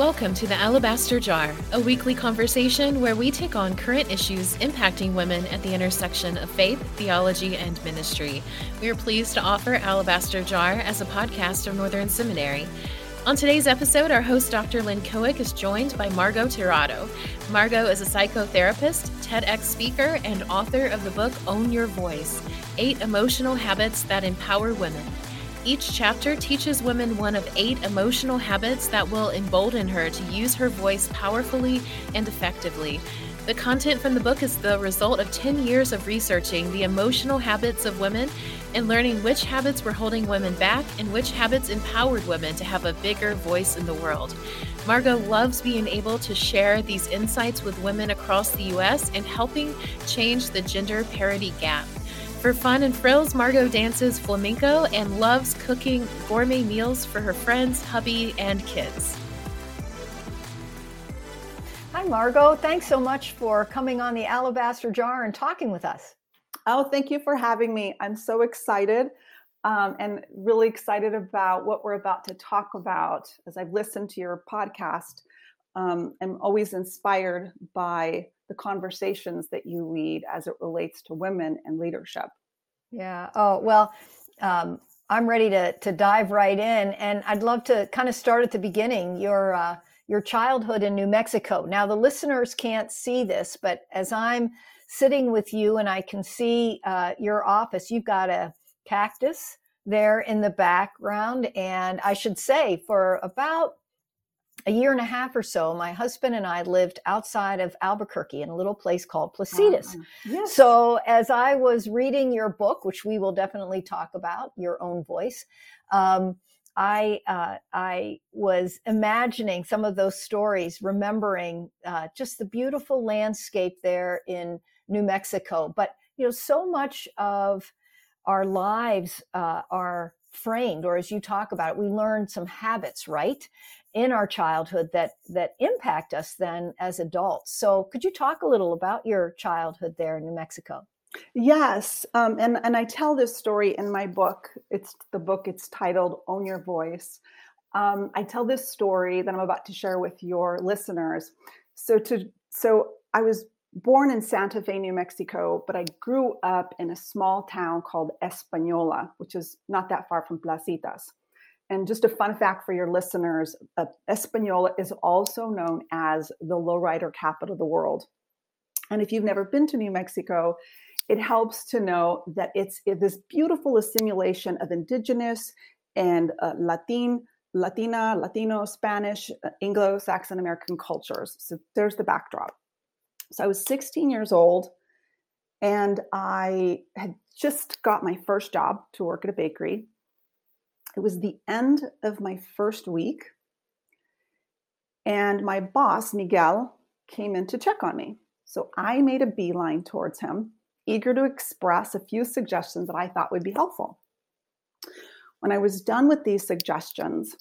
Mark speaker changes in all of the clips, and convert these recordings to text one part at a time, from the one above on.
Speaker 1: Welcome to the Alabaster Jar, a weekly conversation where we take on current issues impacting women at the intersection of faith, theology, and ministry. We are pleased to offer Alabaster Jar as a podcast of Northern Seminary. On today's episode, our host, Dr. Lynn Cohick, is joined by Margo Tirado. Margo is a psychotherapist, TEDx speaker, and author of the book Own Your Voice Eight Emotional Habits That Empower Women. Each chapter teaches women one of eight emotional habits that will embolden her to use her voice powerfully and effectively. The content from the book is the result of 10 years of researching the emotional habits of women and learning which habits were holding women back and which habits empowered women to have a bigger voice in the world. Margo loves being able to share these insights with women across the U.S. and helping change the gender parity gap. For fun and frills, Margo dances flamenco and loves cooking gourmet meals for her friends, hubby, and kids.
Speaker 2: Hi, Margo. Thanks so much for coming on the Alabaster Jar and talking with us.
Speaker 3: Oh, thank you for having me. I'm so excited um, and really excited about what we're about to talk about. As I've listened to your podcast, um, I'm always inspired by the conversations that you lead as it relates to women and leadership.
Speaker 2: Yeah. Oh, well, um, I'm ready to, to dive right in. And I'd love to kind of start at the beginning your, uh, your childhood in New Mexico. Now, the listeners can't see this, but as I'm sitting with you and I can see uh, your office, you've got a cactus there in the background. And I should say, for about a year and a half or so, my husband and I lived outside of Albuquerque in a little place called Placitas. Uh, yes. So, as I was reading your book, which we will definitely talk about, your own voice, um, I uh, I was imagining some of those stories, remembering uh, just the beautiful landscape there in New Mexico. But you know, so much of our lives uh, are framed, or as you talk about it, we learn some habits, right? In our childhood that that impact us then as adults. So, could you talk a little about your childhood there in New Mexico?
Speaker 3: Yes, um, and and I tell this story in my book. It's the book. It's titled "Own Your Voice." Um, I tell this story that I'm about to share with your listeners. So to so I was born in Santa Fe, New Mexico, but I grew up in a small town called Española, which is not that far from Placitas. And just a fun fact for your listeners uh, Española is also known as the lowrider capital of the world. And if you've never been to New Mexico, it helps to know that it's this beautiful assimilation of indigenous and uh, Latin, Latina, Latino, Spanish, uh, Anglo Saxon American cultures. So there's the backdrop. So I was 16 years old and I had just got my first job to work at a bakery it was the end of my first week, and my boss, Miguel, came in to check on me. So I made a beeline towards him, eager to express a few suggestions that I thought would be helpful. When I was done with these suggestions,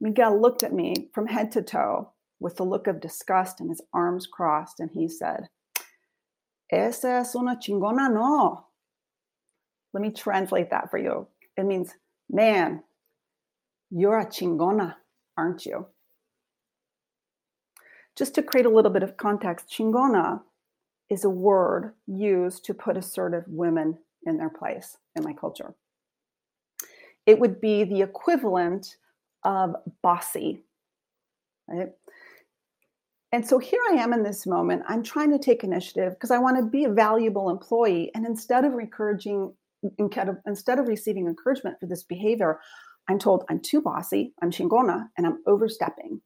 Speaker 3: Miguel looked at me from head to toe with a look of disgust and his arms crossed, and he said, Esa es una chingona no. Let me translate that for you. It means Man, you're a chingona, aren't you? Just to create a little bit of context, chingona is a word used to put assertive women in their place in my culture. It would be the equivalent of bossy, right? And so here I am in this moment. I'm trying to take initiative because I want to be a valuable employee. And instead of encouraging instead of receiving encouragement for this behavior, I'm told I'm too bossy, I'm chingona, and I'm overstepping.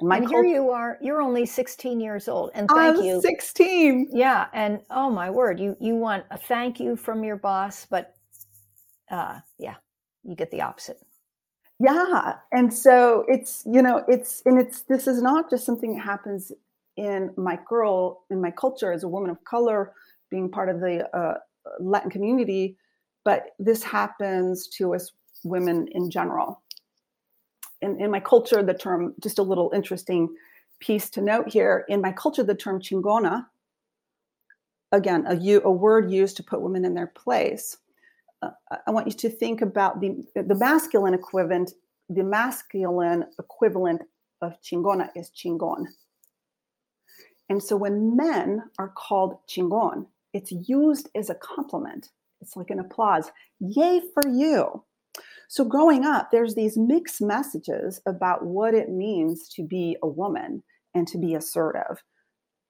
Speaker 2: And, my and here you are, you're only 16 years old. And thank
Speaker 3: I'm
Speaker 2: you.
Speaker 3: 16.
Speaker 2: Yeah. And oh my word, you you want a thank you from your boss, but uh yeah, you get the opposite.
Speaker 3: Yeah. And so it's, you know, it's and it's this is not just something that happens in my girl, in my culture as a woman of color, being part of the uh, Latin community, but this happens to us women in general. In, in my culture, the term, just a little interesting piece to note here, in my culture, the term chingona, again, a, a word used to put women in their place. Uh, I want you to think about the, the masculine equivalent the masculine equivalent of chingona is chingon. And so when men are called chingon, it's used as a compliment. It's like an applause. Yay for you. So growing up, there's these mixed messages about what it means to be a woman and to be assertive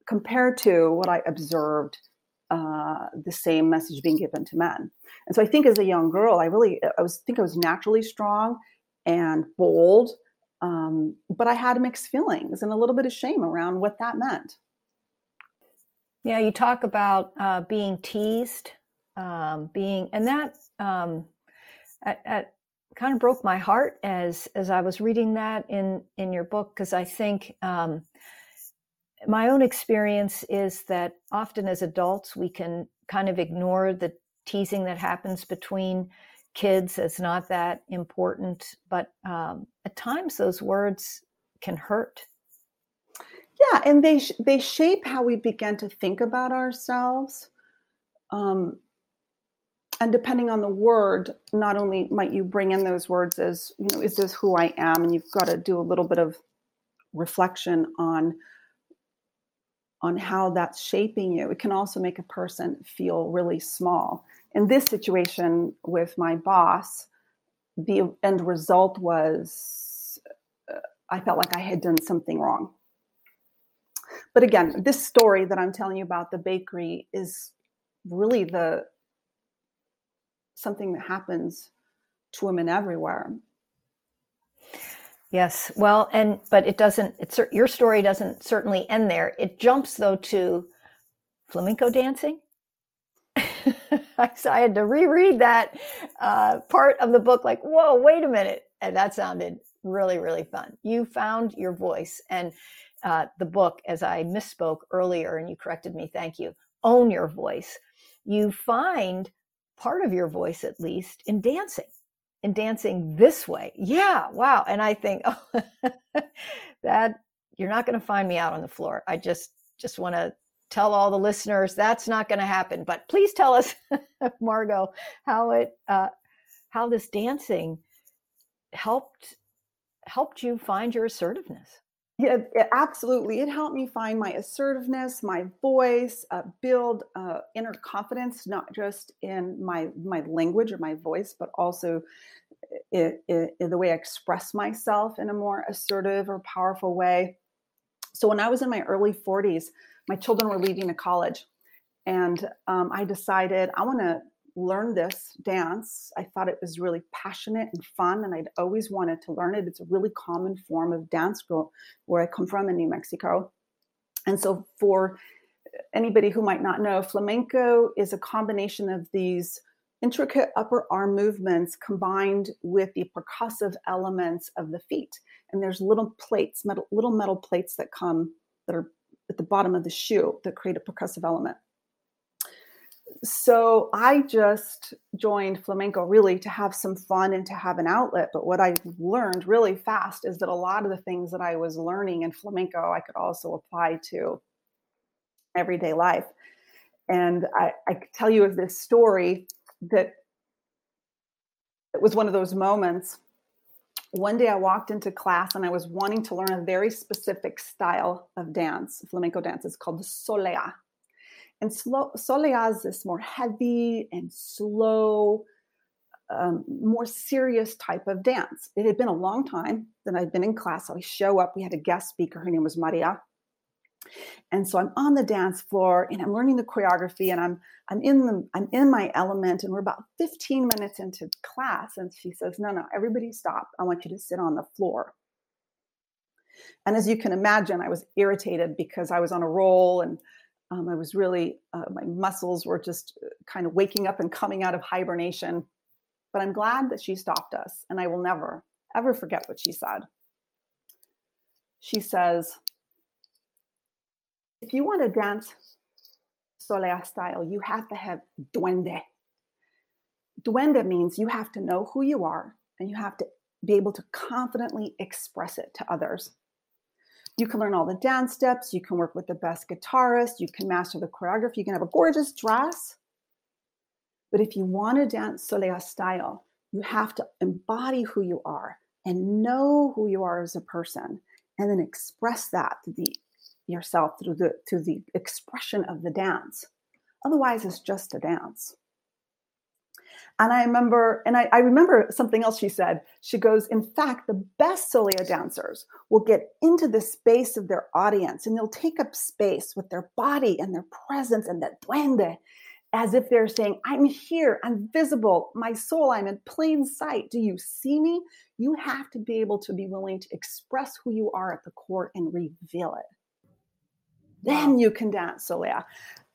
Speaker 3: compared to what I observed uh, the same message being given to men. And so I think as a young girl, I really, I was think I was naturally strong and bold, um, but I had mixed feelings and a little bit of shame around what that meant.
Speaker 2: Yeah, you talk about uh, being teased, um, being, and that um, at, at kind of broke my heart as as I was reading that in in your book because I think um, my own experience is that often as adults we can kind of ignore the teasing that happens between kids as not that important but um, at times those words can hurt
Speaker 3: yeah and they they shape how we begin to think about ourselves um, and depending on the word not only might you bring in those words as you know is this who i am and you've got to do a little bit of reflection on on how that's shaping you. It can also make a person feel really small. In this situation with my boss the end result was uh, i felt like i had done something wrong but again this story that i'm telling you about the bakery is really the something that happens to women everywhere.
Speaker 2: Yes. Well, and but it doesn't. It's your story doesn't certainly end there. It jumps though to flamenco dancing. so I had to reread that uh, part of the book. Like, whoa, wait a minute, and that sounded really, really fun. You found your voice, and uh, the book, as I misspoke earlier, and you corrected me. Thank you. Own your voice. You find part of your voice at least in dancing in dancing this way yeah wow and i think oh, that you're not going to find me out on the floor i just just want to tell all the listeners that's not going to happen but please tell us margo how it uh, how this dancing helped helped you find your assertiveness
Speaker 3: yeah, it, absolutely. It helped me find my assertiveness, my voice, uh, build uh, inner confidence, not just in my my language or my voice, but also in, the way I express myself in a more assertive or powerful way. So when I was in my early 40s, my children were leaving to college, and um, I decided I want to learn this dance. I thought it was really passionate and fun, and I'd always wanted to learn it. It's a really common form of dance where I come from in New Mexico. And so, for anybody who might not know, flamenco is a combination of these intricate upper arm movements combined with the percussive elements of the feet. And there's little plates, metal, little metal plates that come that are at the bottom of the shoe that create a percussive element so I just joined flamenco really to have some fun and to have an outlet. But what I learned really fast is that a lot of the things that I was learning in flamenco, I could also apply to everyday life. And I, I tell you of this story that it was one of those moments. One day I walked into class and I was wanting to learn a very specific style of dance, flamenco dance. It's called the solea and slow, Soleá is this more heavy and slow, um, more serious type of dance. It had been a long time that I'd been in class. So I show up. We had a guest speaker. Her name was Maria. And so I'm on the dance floor and I'm learning the choreography and I'm I'm in the I'm in my element and we're about 15 minutes into class and she says, "No, no, everybody stop. I want you to sit on the floor." And as you can imagine, I was irritated because I was on a roll and um, I was really, uh, my muscles were just uh, kind of waking up and coming out of hibernation. But I'm glad that she stopped us, and I will never, ever forget what she said. She says, if you want to dance Solea style, you have to have duende. Duende means you have to know who you are and you have to be able to confidently express it to others. You can learn all the dance steps. You can work with the best guitarist. You can master the choreography. You can have a gorgeous dress. But if you want to dance Solea style, you have to embody who you are and know who you are as a person and then express that to the yourself through the through the expression of the dance otherwise it's just a dance and I remember, and I, I, remember something else she said. She goes, In fact, the best Soleá dancers will get into the space of their audience and they'll take up space with their body and their presence and that duende, as if they're saying, I'm here, I'm visible, my soul, I'm in plain sight. Do you see me? You have to be able to be willing to express who you are at the core and reveal it. Then you can dance, Soleá.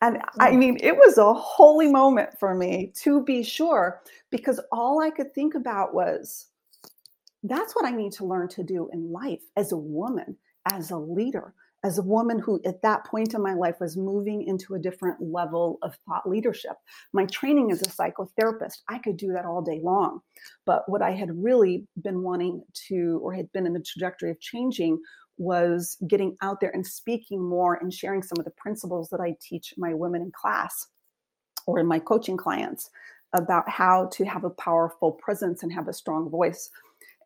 Speaker 3: And I mean, it was a holy moment for me to be sure, because all I could think about was that's what I need to learn to do in life as a woman, as a leader, as a woman who at that point in my life was moving into a different level of thought leadership. My training as a psychotherapist, I could do that all day long. But what I had really been wanting to, or had been in the trajectory of changing, was getting out there and speaking more and sharing some of the principles that I teach my women in class or in my coaching clients about how to have a powerful presence and have a strong voice.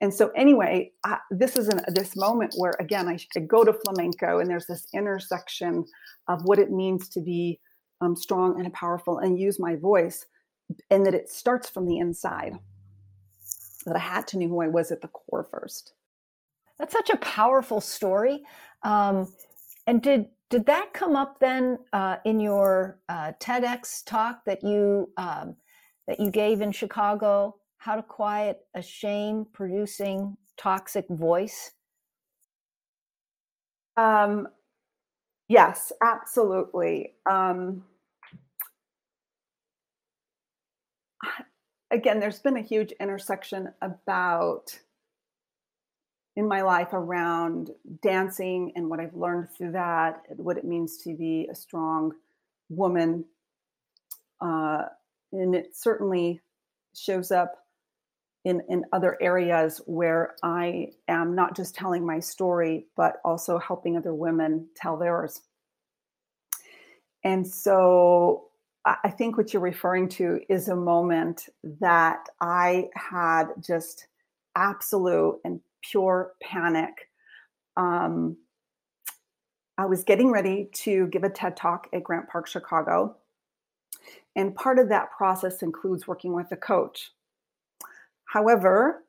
Speaker 3: And so, anyway, I, this is an, this moment where, again, I, I, go to flamenco and there's this intersection of what it means to be um, strong and powerful and use my voice, and that it starts from the inside. That I had to know who I was at the core first.
Speaker 2: That's such a powerful story. Um, and did did that come up then uh, in your uh, TEDx talk that you um, that you gave in Chicago? How to quiet a shame producing toxic voice?
Speaker 3: Um, yes, absolutely. Um, again, there's been a huge intersection about in my life around dancing and what I've learned through that, what it means to be a strong woman. Uh, and it certainly shows up in, in other areas where I am not just telling my story, but also helping other women tell theirs. And so I think what you're referring to is a moment that I had just absolute and pure panic. Um, I was getting ready to give a TED talk at Grant Park, Chicago. And part of that process includes working with a coach. However,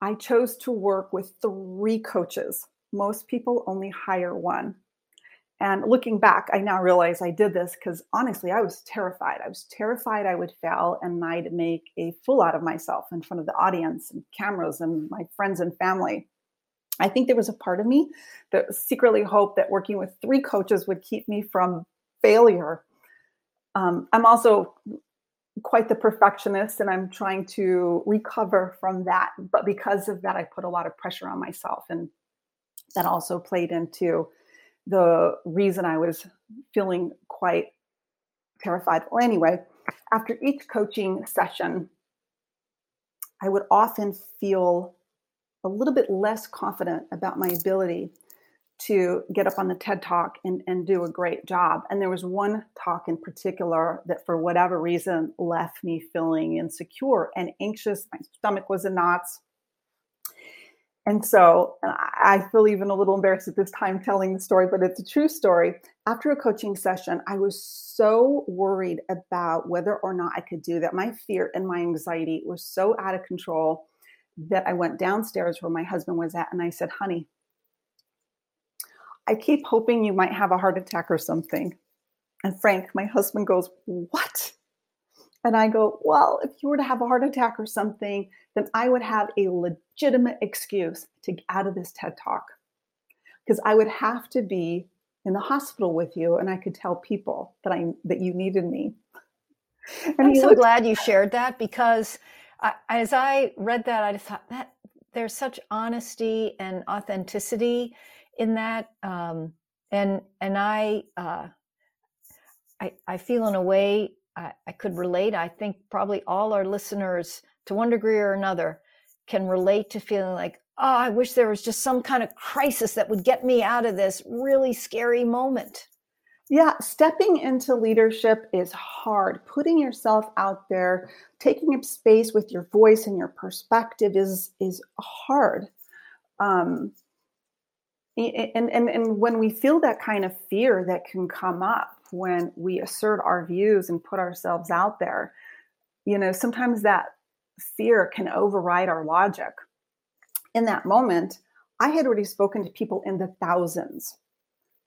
Speaker 3: I chose to work with three coaches. Most people only hire one. And looking back, I now realize I did this because honestly, I was terrified. I was terrified I would fail and I'd make a fool out of myself in front of the audience and cameras and my friends and family. I think there was a part of me that secretly hoped that working with three coaches would keep me from failure. Um, I'm also quite the perfectionist and I'm trying to recover from that. But because of that, I put a lot of pressure on myself. And that also played into the reason I was feeling quite terrified. Well, anyway, after each coaching session, I would often feel a little bit less confident about my ability to get up on the TED Talk and, and do a great job. And there was one talk in particular that, for whatever reason, left me feeling insecure and anxious. My stomach was in knots. And so I feel even a little embarrassed at this time telling the story, but it's a true story. After a coaching session, I was so worried about whether or not I could do that. My fear and my anxiety was so out of control that I went downstairs where my husband was at and I said, honey, I keep hoping you might have a heart attack or something. And Frank, my husband goes, What? And I go, Well, if you were to have a heart attack or something, then I would have a legitimate excuse to get out of this TED talk because I would have to be in the hospital with you and I could tell people that I that you needed me.
Speaker 2: And I'm so looked- glad you shared that because I, as I read that, I just thought that there's such honesty and authenticity in that, um, and and I, uh, I I feel in a way I, I could relate. I think probably all our listeners to one degree or another can relate to feeling like, oh, I wish there was just some kind of crisis that would get me out of this really scary moment.
Speaker 3: Yeah, stepping into leadership is hard. Putting yourself out there, taking up space with your voice and your perspective is is hard. Um, and, and, and when we feel that kind of fear that can come up when we assert our views and put ourselves out there, you know, sometimes that fear can override our logic. In that moment, I had already spoken to people in the thousands.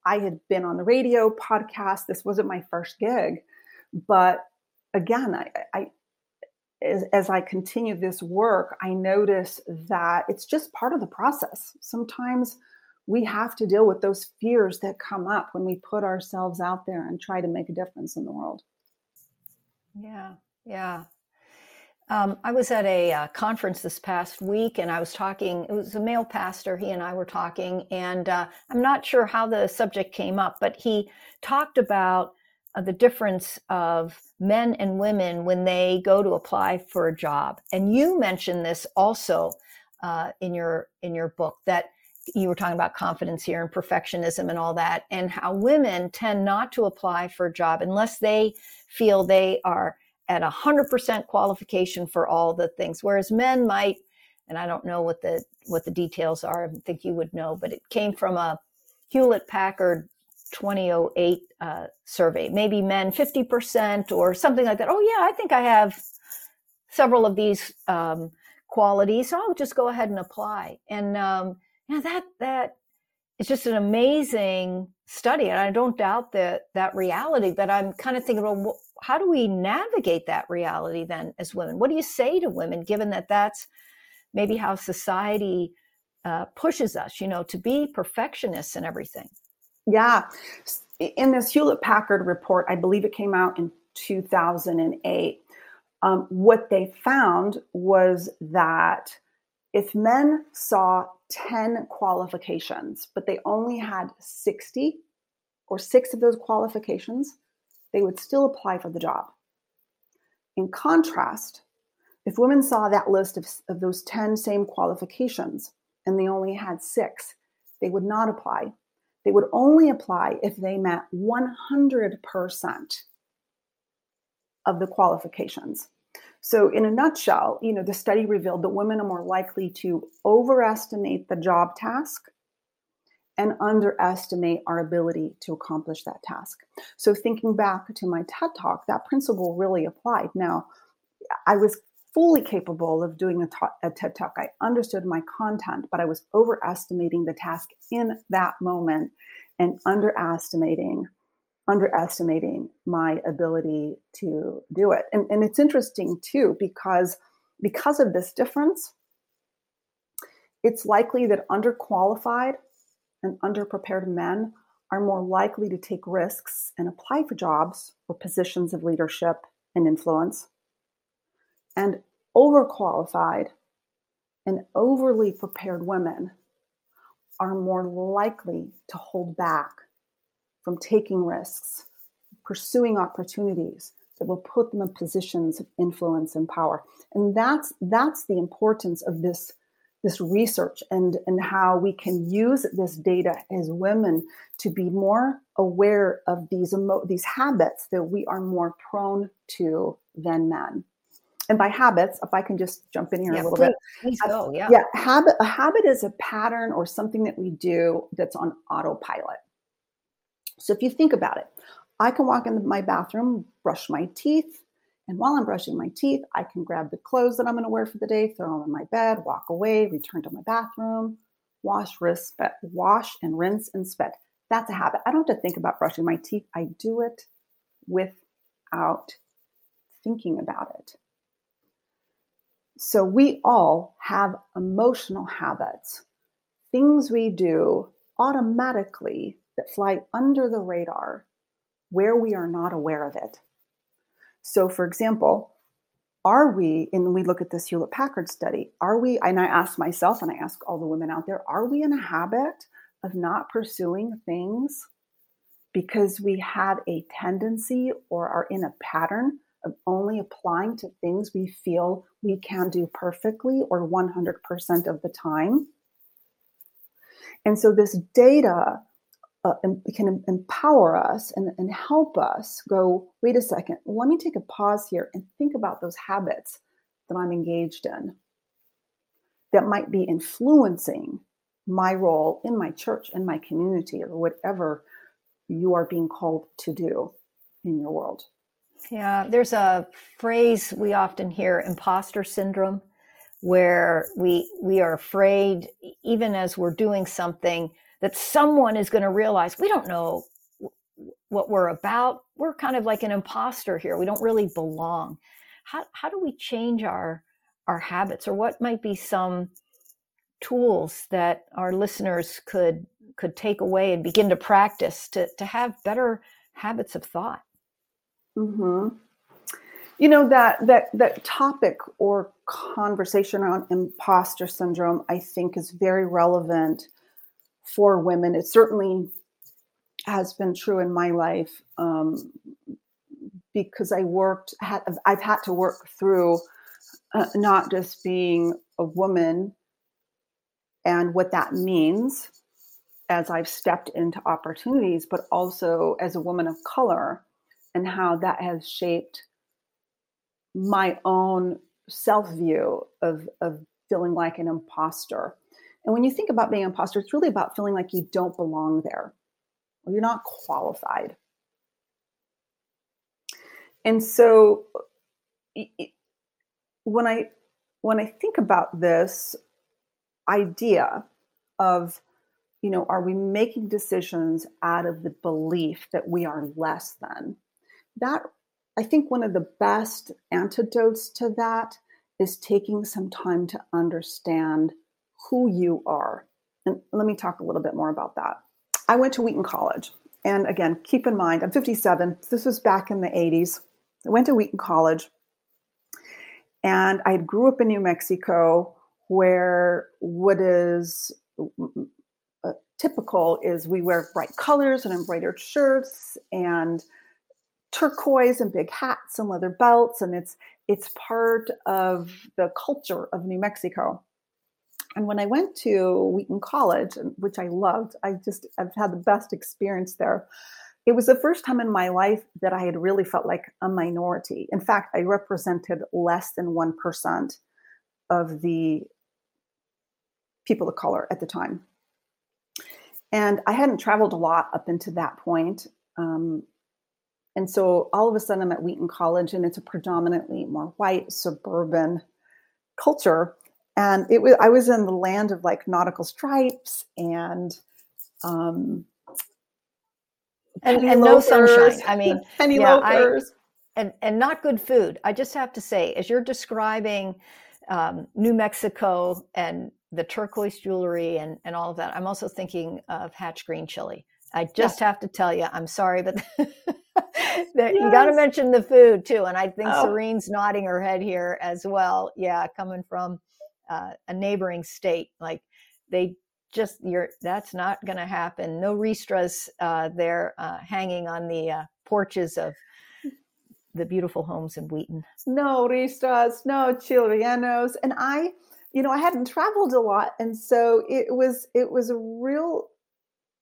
Speaker 3: I had been on the radio, podcast. This wasn't my first gig. But again, I, I as, as I continue this work, I notice that it's just part of the process. Sometimes we have to deal with those fears that come up when we put ourselves out there and try to make a difference in the world.
Speaker 2: Yeah, yeah. Um, I was at a uh, conference this past week and I was talking, it was a male pastor, he and I were talking, and uh, I'm not sure how the subject came up, but he talked about uh, the difference of men and women when they go to apply for a job. And you mentioned this also uh, in your in your book that you were talking about confidence here and perfectionism and all that, and how women tend not to apply for a job unless they feel they are at 100% qualification for all the things whereas men might and i don't know what the what the details are i think you would know but it came from a hewlett packard 2008 uh, survey. Maybe men 50% or something like that. Oh yeah i think i have several of these um, qualities so i'll just go ahead and apply. And um, yeah that that it's just an amazing study and i don't doubt that that reality but i'm kind of thinking well how do we navigate that reality then as women? What do you say to women, given that that's maybe how society uh, pushes us, you know, to be perfectionists and everything?
Speaker 3: Yeah. In this Hewlett Packard report, I believe it came out in 2008, um, what they found was that if men saw 10 qualifications, but they only had 60 or six of those qualifications, they would still apply for the job. In contrast, if women saw that list of, of those 10 same qualifications and they only had six, they would not apply. They would only apply if they met 100% of the qualifications. So, in a nutshell, you know, the study revealed that women are more likely to overestimate the job task and underestimate our ability to accomplish that task. So, thinking back to my TED talk, that principle really applied. Now, I was fully capable of doing a, ta- a TED talk. I understood my content, but I was overestimating the task in that moment and underestimating underestimating my ability to do it. And, and it's interesting too because because of this difference, it's likely that underqualified and underprepared men are more likely to take risks and apply for jobs or positions of leadership and influence. And overqualified and overly prepared women are more likely to hold back from taking risks, pursuing opportunities that will put them in positions of influence and power. And that's that's the importance of this this research and and how we can use this data as women to be more aware of these emo- these habits that we are more prone to than men. And by habits if i can just jump in here yeah, a little
Speaker 2: please,
Speaker 3: bit.
Speaker 2: please go yeah.
Speaker 3: Yeah habit a habit is a pattern or something that we do that's on autopilot so if you think about it i can walk into my bathroom brush my teeth and while I'm brushing my teeth, I can grab the clothes that I'm going to wear for the day, throw them in my bed, walk away, return to my bathroom, wash, rinse, wash and rinse and spit. That's a habit. I don't have to think about brushing my teeth. I do it without thinking about it. So we all have emotional habits, things we do automatically that fly under the radar where we are not aware of it. So, for example, are we, and we look at this Hewlett Packard study, are we, and I ask myself and I ask all the women out there, are we in a habit of not pursuing things because we have a tendency or are in a pattern of only applying to things we feel we can do perfectly or 100% of the time? And so this data uh, can empower us and, and help us go, wait a second, let me take a pause here and think about those habits that I'm engaged in that might be influencing my role in my church, in my community, or whatever you are being called to do in your world.
Speaker 2: Yeah, there's a phrase we often hear imposter syndrome where we we are afraid even as we're doing something that someone is going to realize we don't know what we're about. We're kind of like an imposter here. We don't really belong. How how do we change our our habits or what might be some tools that our listeners could could take away and begin to practice to to have better habits of thought
Speaker 3: hmm you know that that that topic or conversation around imposter syndrome i think is very relevant for women it certainly has been true in my life um, because i worked had, i've had to work through uh, not just being a woman and what that means as I've stepped into opportunities, but also as a woman of color and how that has shaped my own self view of, of feeling like an imposter. And when you think about being an imposter, it's really about feeling like you don't belong there or you're not qualified. And so when I when I think about this, idea of you know are we making decisions out of the belief that we are less than that i think one of the best antidotes to that is taking some time to understand who you are. And let me talk a little bit more about that. I went to wheaton college. And again keep in mind i'm 57 this was back in the 80s i went to wheaton college. And i grew up in new mexico where what is uh, typical is we wear bright colors and embroidered shirts and turquoise and big hats and leather belts. And it's it's part of the culture of New Mexico. And when I went to Wheaton College, which I loved, I just I've had the best experience there. It was the first time in my life that I had really felt like a minority. In fact, I represented less than 1% of the people of color at the time. And I hadn't traveled a lot up into that point. Um, and so all of a sudden I'm at Wheaton College and it's a predominantly more white suburban culture. And it was I was in the land of like nautical stripes and um
Speaker 2: and, and no sunshine. I mean
Speaker 3: penny yeah, loafers.
Speaker 2: I, and and not good food. I just have to say, as you're describing um, New Mexico and the turquoise jewelry and, and all of that. I'm also thinking of Hatch green chili. I just have to tell you, I'm sorry, but yes. you got to mention the food too. And I think oh. Serene's nodding her head here as well. Yeah, coming from uh, a neighboring state, like they just you're that's not going to happen. No ristras uh, there uh, hanging on the uh, porches of the beautiful homes in Wheaton.
Speaker 3: No ristras, no chilrenos, and I you know, I hadn't traveled a lot. And so it was, it was a real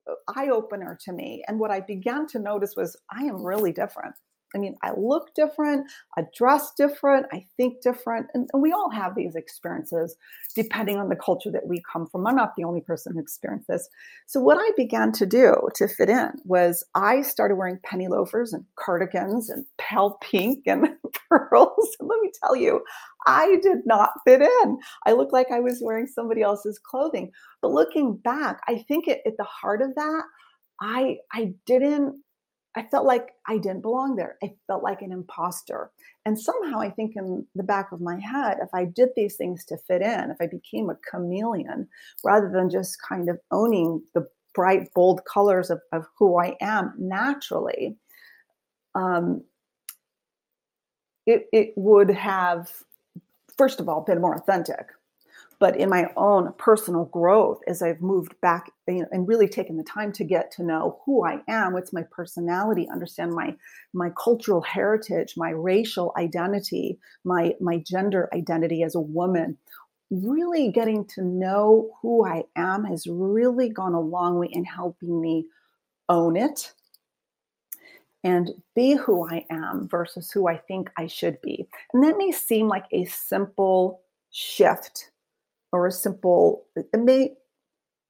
Speaker 3: uh, eye opener to me. And what I began to notice was I am really different. I mean, I look different, I dress different, I think different. And, and, we all have these experiences depending on the culture that we come from. I'm not the only person who experienced this. So, what I began to do to fit in was I started wearing penny loafers and cardigans and pale pink and pearls. And let me tell you, I did not fit in. I looked like I was wearing somebody else's clothing. But looking back, I think at, at the heart of that, I I didn't I felt like I didn't belong there. I felt like an imposter. And somehow I think in the back of my head, if I did these things to fit in, if I became a chameleon rather than just kind of owning the bright, bold colors of, of who I am naturally, um, it, it would have, first of all, been more authentic but in my own personal growth as i've moved back you know, and really taken the time to get to know who i am what's my personality understand my my cultural heritage my racial identity my my gender identity as a woman really getting to know who i am has really gone a long way in helping me own it and be who I am versus who I think I should be. And that may seem like a simple shift or a simple it may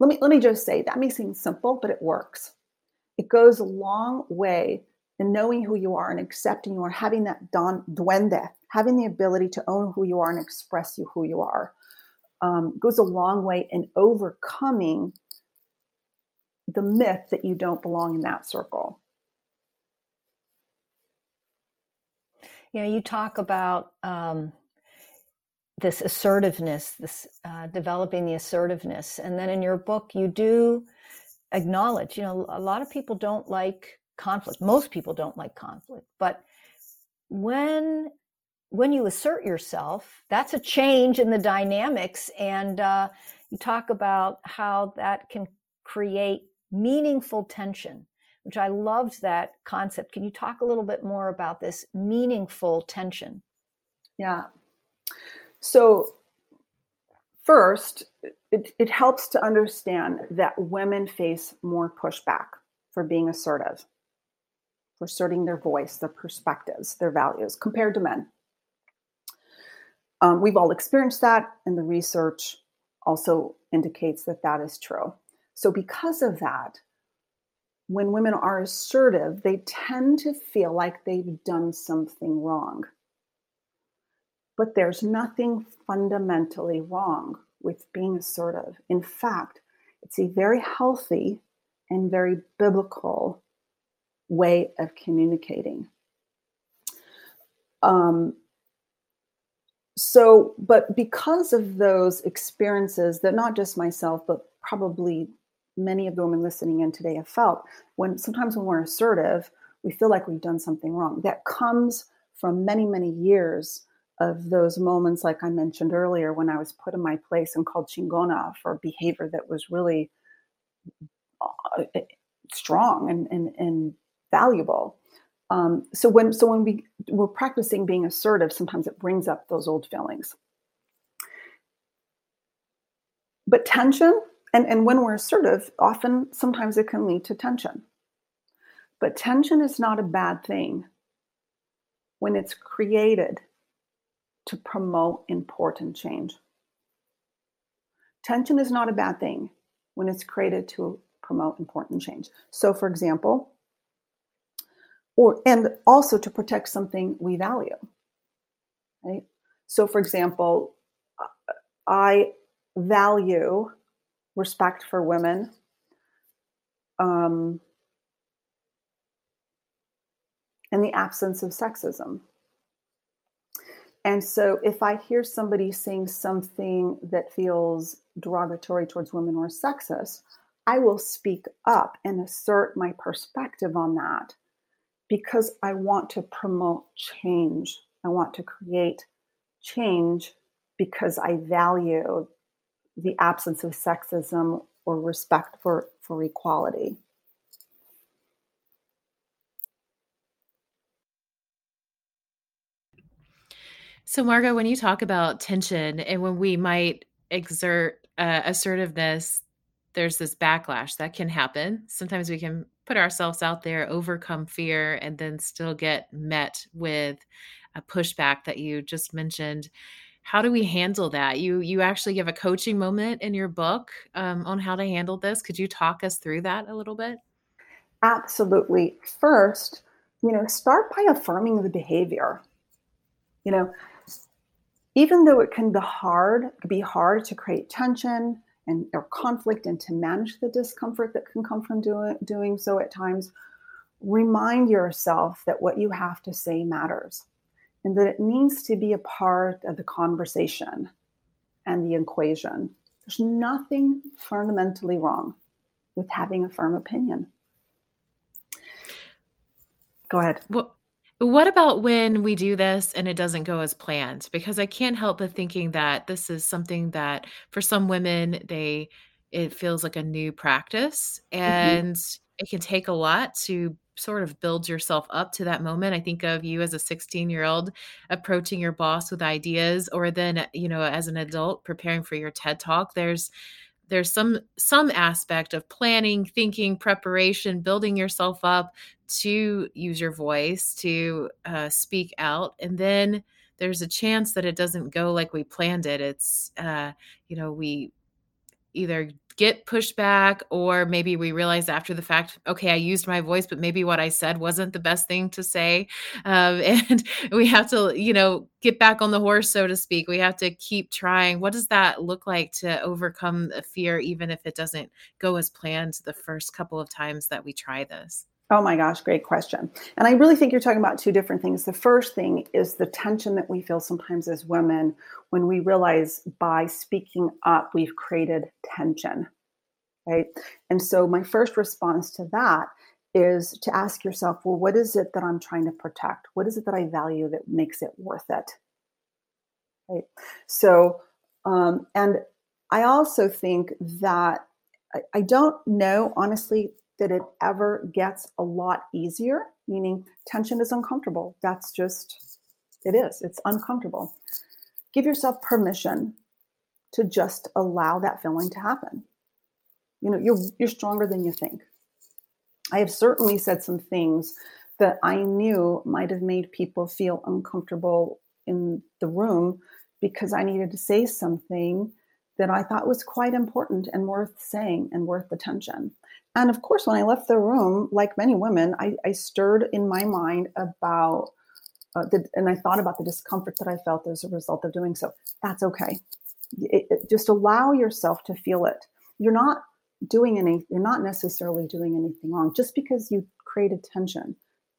Speaker 3: let me let me just say that may seem simple, but it works. It goes a long way in knowing who you are and accepting you are, having that don duende, having the ability to own who you are and express you who you are, um, goes a long way in overcoming the myth that you don't belong in that circle.
Speaker 2: You know, you talk about um, this assertiveness, this uh, developing the assertiveness, and then in your book, you do acknowledge. You know, a lot of people don't like conflict. Most people don't like conflict, but when when you assert yourself, that's a change in the dynamics, and uh, you talk about how that can create meaningful tension which I loved that concept. Can you talk a little bit more about this meaningful tension?
Speaker 3: Yeah. So, first, it, it helps to understand that women face more pushback for being assertive, for asserting their voice, their perspectives, their values compared to men. Um, we've all experienced that, and the research also indicates that that is true. So, because of that, when women are assertive, they tend to feel like they've done something wrong. But there's nothing fundamentally wrong with being assertive. In fact, it's a very healthy and very biblical way of communicating. Um, so, but because of those experiences that not just myself, but probably many of the women listening in today have felt when sometimes when we're assertive we feel like we've done something wrong that comes from many many years of those moments like i mentioned earlier when i was put in my place and called chingona for behavior that was really uh, strong and, and, and valuable. Um, so when so when we we're practicing being assertive sometimes it brings up those old feelings. But tension and, and when we're assertive, often sometimes it can lead to tension. But tension is not a bad thing when it's created to promote important change. Tension is not a bad thing when it's created to promote important change. So, for example, or and also to protect something we value. Right? So, for example, I value respect for women. Um, and the absence of sexism. And so, if I hear somebody saying something that feels derogatory towards women or sexist, I will speak up and assert my perspective on that because I want to promote change. I want to create change because I value the absence of sexism or respect for, for equality.
Speaker 1: So, Margo, when you talk about tension and when we might exert uh, assertiveness, there's this backlash that can happen. Sometimes we can put ourselves out there, overcome fear, and then still get met with a pushback that you just mentioned. How do we handle that? You you actually give a coaching moment in your book um, on how to handle this. Could you talk us through that a little bit?
Speaker 3: Absolutely. First you know start by affirming the behavior. You know even though it can be hard be hard to create tension and or conflict and to manage the discomfort that can come from doing doing so at times remind yourself that what you have to say matters and that it needs to be a part of the conversation and the equation. There's nothing fundamentally wrong with having a firm opinion. Go ahead.
Speaker 1: Well, what about when we do this and it doesn't go as planned? Because I can't help but thinking that this is something that for some women they it feels like a new practice mm-hmm. and mm-hmm. it can take a lot to sort of build yourself up to that moment. I think of you as a 16 year old approaching your boss with ideas, or then, you know, as an adult preparing for your TED talk. There's there's some some aspect of planning thinking preparation building yourself up to use your voice to uh, speak out. And then there's a chance that it doesn't go like we planned it. It's uh, you know we either get pushback or maybe we realize after the fact okay i used my voice but maybe what i said wasn't the best thing to say. Um, and we have to you know get back on the horse so to speak. We have to keep trying. What does that look like to overcome a fear even if it doesn't go as planned the first couple of times that we try this
Speaker 3: Oh my gosh, great question. And I really think you're talking about two different things. The first thing is the tension that we feel sometimes as women when we realize by speaking up, we've created tension, right? And so my first response to that is to ask yourself, well, what is it that I'm trying to protect? What is it that I value that makes it worth it? Right. So, um, and I also think that I, I don't know, honestly, that it ever gets a lot easier, meaning tension is uncomfortable. That's just, it is, it's uncomfortable. Give yourself permission to just allow that feeling to happen. You know, you're, you're stronger than you think. I have certainly said some things that I knew might have made people feel uncomfortable in the room because I needed to say something that I thought was quite important and worth saying and worth attention. And of course, when I left the room, like many women, I, I stirred in my mind about uh, the, and I thought about the discomfort that I felt as a result of doing so. That's okay. It, it, just allow yourself to feel it. You're not doing any. You're not necessarily doing anything wrong. Just because you create tension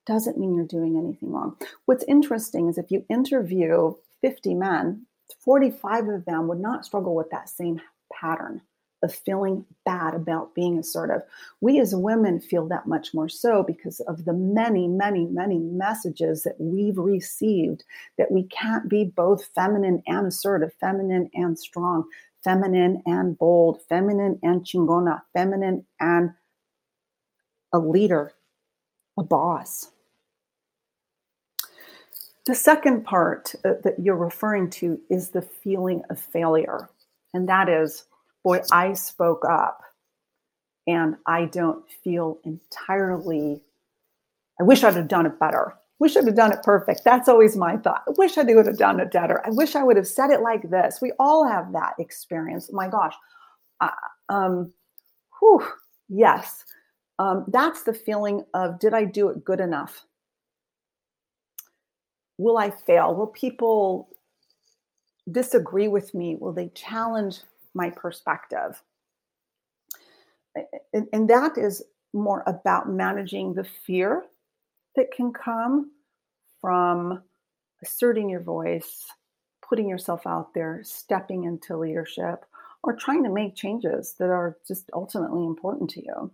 Speaker 3: doesn't mean you're doing anything wrong. What's interesting is if you interview 50 men, 45 of them would not struggle with that same pattern of feeling bad about being assertive. We as women feel that much more so because of the many, many, many messages that we've received that we can't be both feminine and assertive, feminine and strong, feminine and bold, feminine and chingona, feminine and a leader, a boss. The second part uh, that you're referring to is the feeling of failure. And that is boy, I spoke up and I don't feel entirely, I wish I'd have done it better. Wish I'd have done it perfect. That's always my thought. I wish I would have done it better. I wish I would have said it like this. We all have that experience. My gosh. Uh, um, whew, yes. Um, that's the feeling of did I do it good enough? Will I fail? Will people disagree with me? Will they challenge my perspective. And, that is more about managing the fear that can come from asserting your voice, putting yourself out there, stepping into leadership, or trying to make changes that are just ultimately important to you.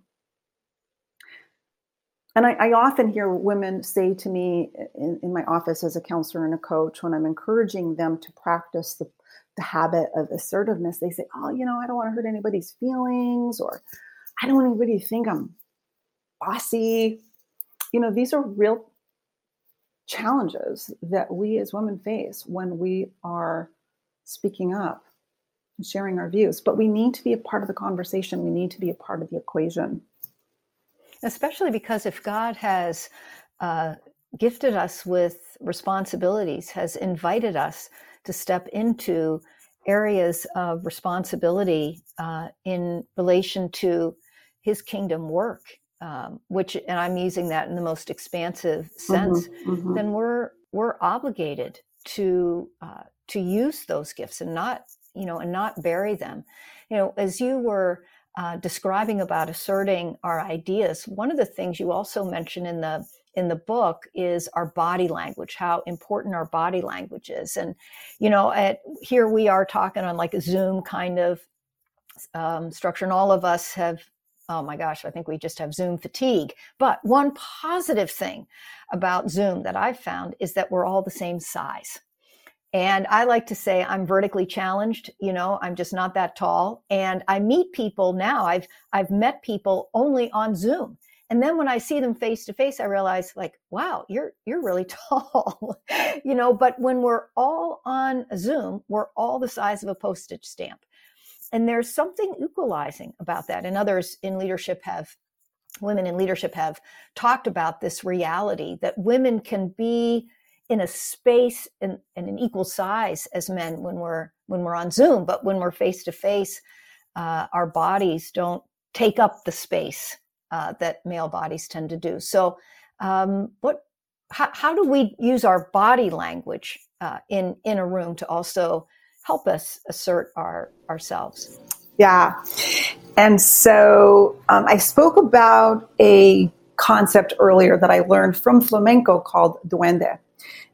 Speaker 3: And I, I often hear women say to me in, in, my office as a counselor and a coach when I'm encouraging them to practice the the habit of assertiveness, they say, oh, you know, I don't want to hurt anybody's feelings, or I don't want anybody to think I'm bossy. You know, these are real challenges that we as women face when we are speaking up and sharing our views. But we need to be a part of the conversation, we need to be a part of the equation.
Speaker 2: Especially because if God has uh, gifted us with responsibilities, has invited us to step into areas of responsibility uh, in relation to his kingdom work, um, which, and I'm using that in the most expansive mm-hmm, sense, mm-hmm, mm-hmm. then we're we're obligated to uh, to use those gifts and not you know and not bury them. You know, as you were uh, describing about asserting our ideas, one of the things you also mention in the in the book is our body language, how important our body language is. And, you know, at here we are talking on like a Zoom kind of um, structure, and all of us have, oh my gosh, I think we just have Zoom fatigue. But one positive thing about Zoom that I've found is that we're all the same size. And I like to say I'm vertically challenged, you know, I'm just not that tall. And I meet people now. I've I've met people only on Zoom and then when i see them face to face i realize like wow you're you're really tall you know but when we're all on zoom we're all the size of a postage stamp and there's something equalizing about that and others in leadership have women in leadership have talked about this reality that women can be in a space and, an equal size as men when we're when we're on zoom but when we're face to face our bodies don't take up the space uh, that male bodies tend to do. So, um, what? How, how, do we use our body language uh, in in a room to also help us assert our ourselves?
Speaker 3: Yeah, and so um, I spoke about a concept earlier that I learned from flamenco called duende.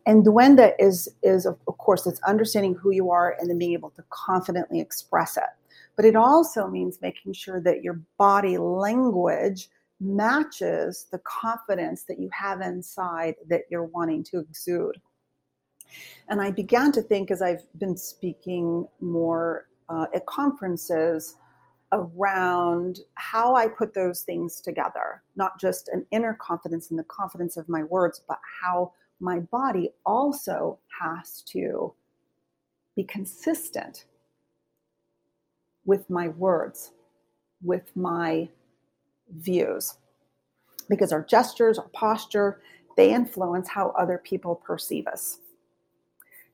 Speaker 3: And duende is is of course it's understanding who you are and then being able to confidently express it. But it also means making sure that your body language matches the confidence that you have inside that you're wanting to exude. And I began to think as I've been speaking more uh, at conferences around how I put those things together, not just an inner confidence in the confidence of my words, but how my body also has to be consistent with my words, with my views. Because our gestures, our posture, they influence how other people perceive us.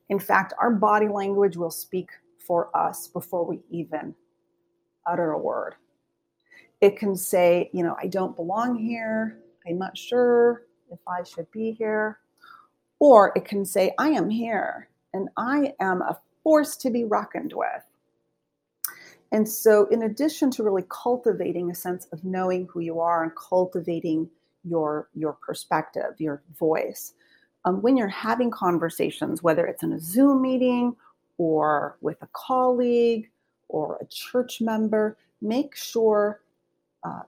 Speaker 3: In fact, our body language will speak for us before we even utter a word. It can say, you know, I don't belong here. I'm not sure if I should be here. Or it can say, I am here and I am a force to be reckoned with. And so, in addition to really cultivating a sense of knowing who you are and cultivating your, your perspective, your voice, um, when you're having conversations, whether it's in a Zoom meeting or with a colleague or a church member, make sure uh,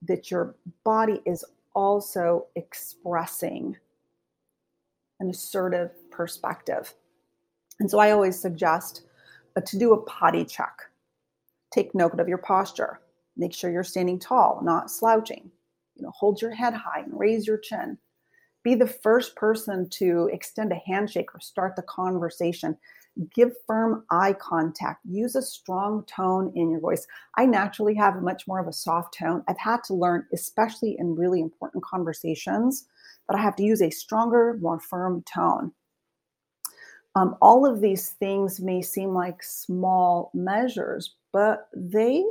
Speaker 3: that your body is also expressing an assertive perspective. And so I always suggest uh, to do a potty check. Take note of your posture. Make sure you're standing tall, not slouching. You know, hold your head high and raise your chin. Be the first person to extend a handshake or start the conversation give firm eye contact, use a strong tone in your voice. I naturally have much more of a soft tone. I've had to learn, especially in really important conversations, that I have to use a stronger, more firm tone. Um, all of these things may seem like small measures, but they,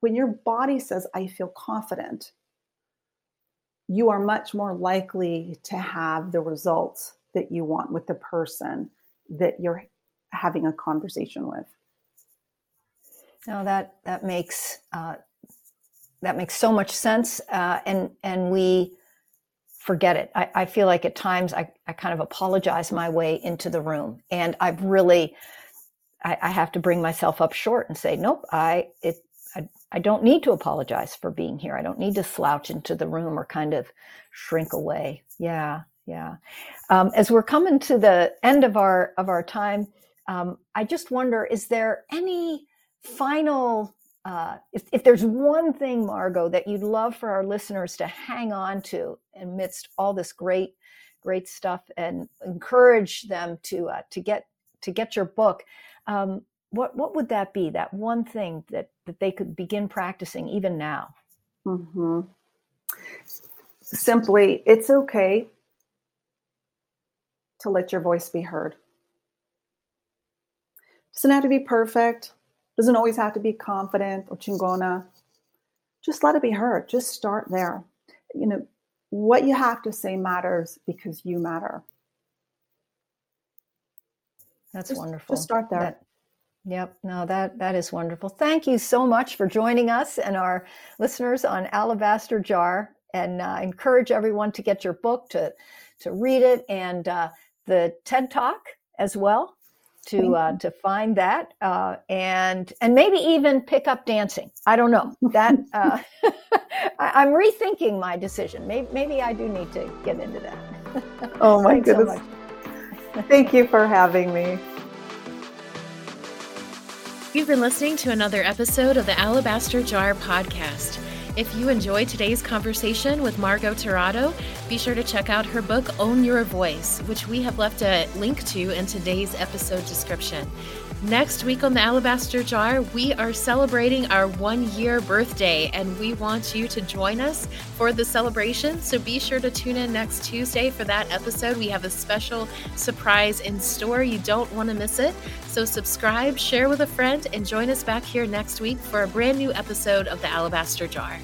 Speaker 3: when your body says, I feel confident, you are much more likely to have the results that you want with the person that you're having a conversation with.
Speaker 2: No, that that makes uh, that makes so much sense, uh, and and we forget it. I, I feel like at times I, I kind of apologize my way into the room, and I've really I, I have to bring myself up short and say, nope, I it I, I don't need to apologize for being here. I don't need to slouch into the room or kind of shrink away. Yeah, yeah. Um, as we're coming to the end of our of our time, um, I just wonder: is there any final? Uh, if, if there's one thing, Margo, that you'd love for our listeners to hang on to amidst all this great, great stuff, and encourage them to uh, to get to get your book, um, what what would that be? That one thing that that they could begin practicing even now.
Speaker 3: Mm-hmm. Simply, it's okay to let your voice be heard. Doesn't have to be perfect, doesn't always have to be confident or chingona. Just let it be heard. Just start there. You know, what you have to say matters because you matter.
Speaker 2: That's
Speaker 3: just,
Speaker 2: wonderful.
Speaker 3: Just start there.
Speaker 2: That, yep. No, that that is wonderful. Thank you so much for joining us and our listeners on Alabaster Jar. And uh, encourage everyone to get your book to to read it and uh, the TED Talk as well to uh, to find that uh, and and maybe even pick up dancing. I don't know that uh, I, am rethinking my decision. Maybe, maybe I do need to get into that.
Speaker 3: Oh my goodness! So Thank you for having me.
Speaker 1: You've been listening to another episode of the Alabaster Jar podcast. If you enjoyed today's conversation with Margo Tirado, be sure to check out her book, Own Your Voice, which we have left a link to in today's episode description. Next week on the Alabaster Jar, we are celebrating our one year birthday, and we want you to join us for the celebration. So be sure to tune in next Tuesday for that episode. We have a special surprise in store. You don't want to miss it. So subscribe, share with a friend, and join us back here next week for a brand new episode of the Alabaster Jar.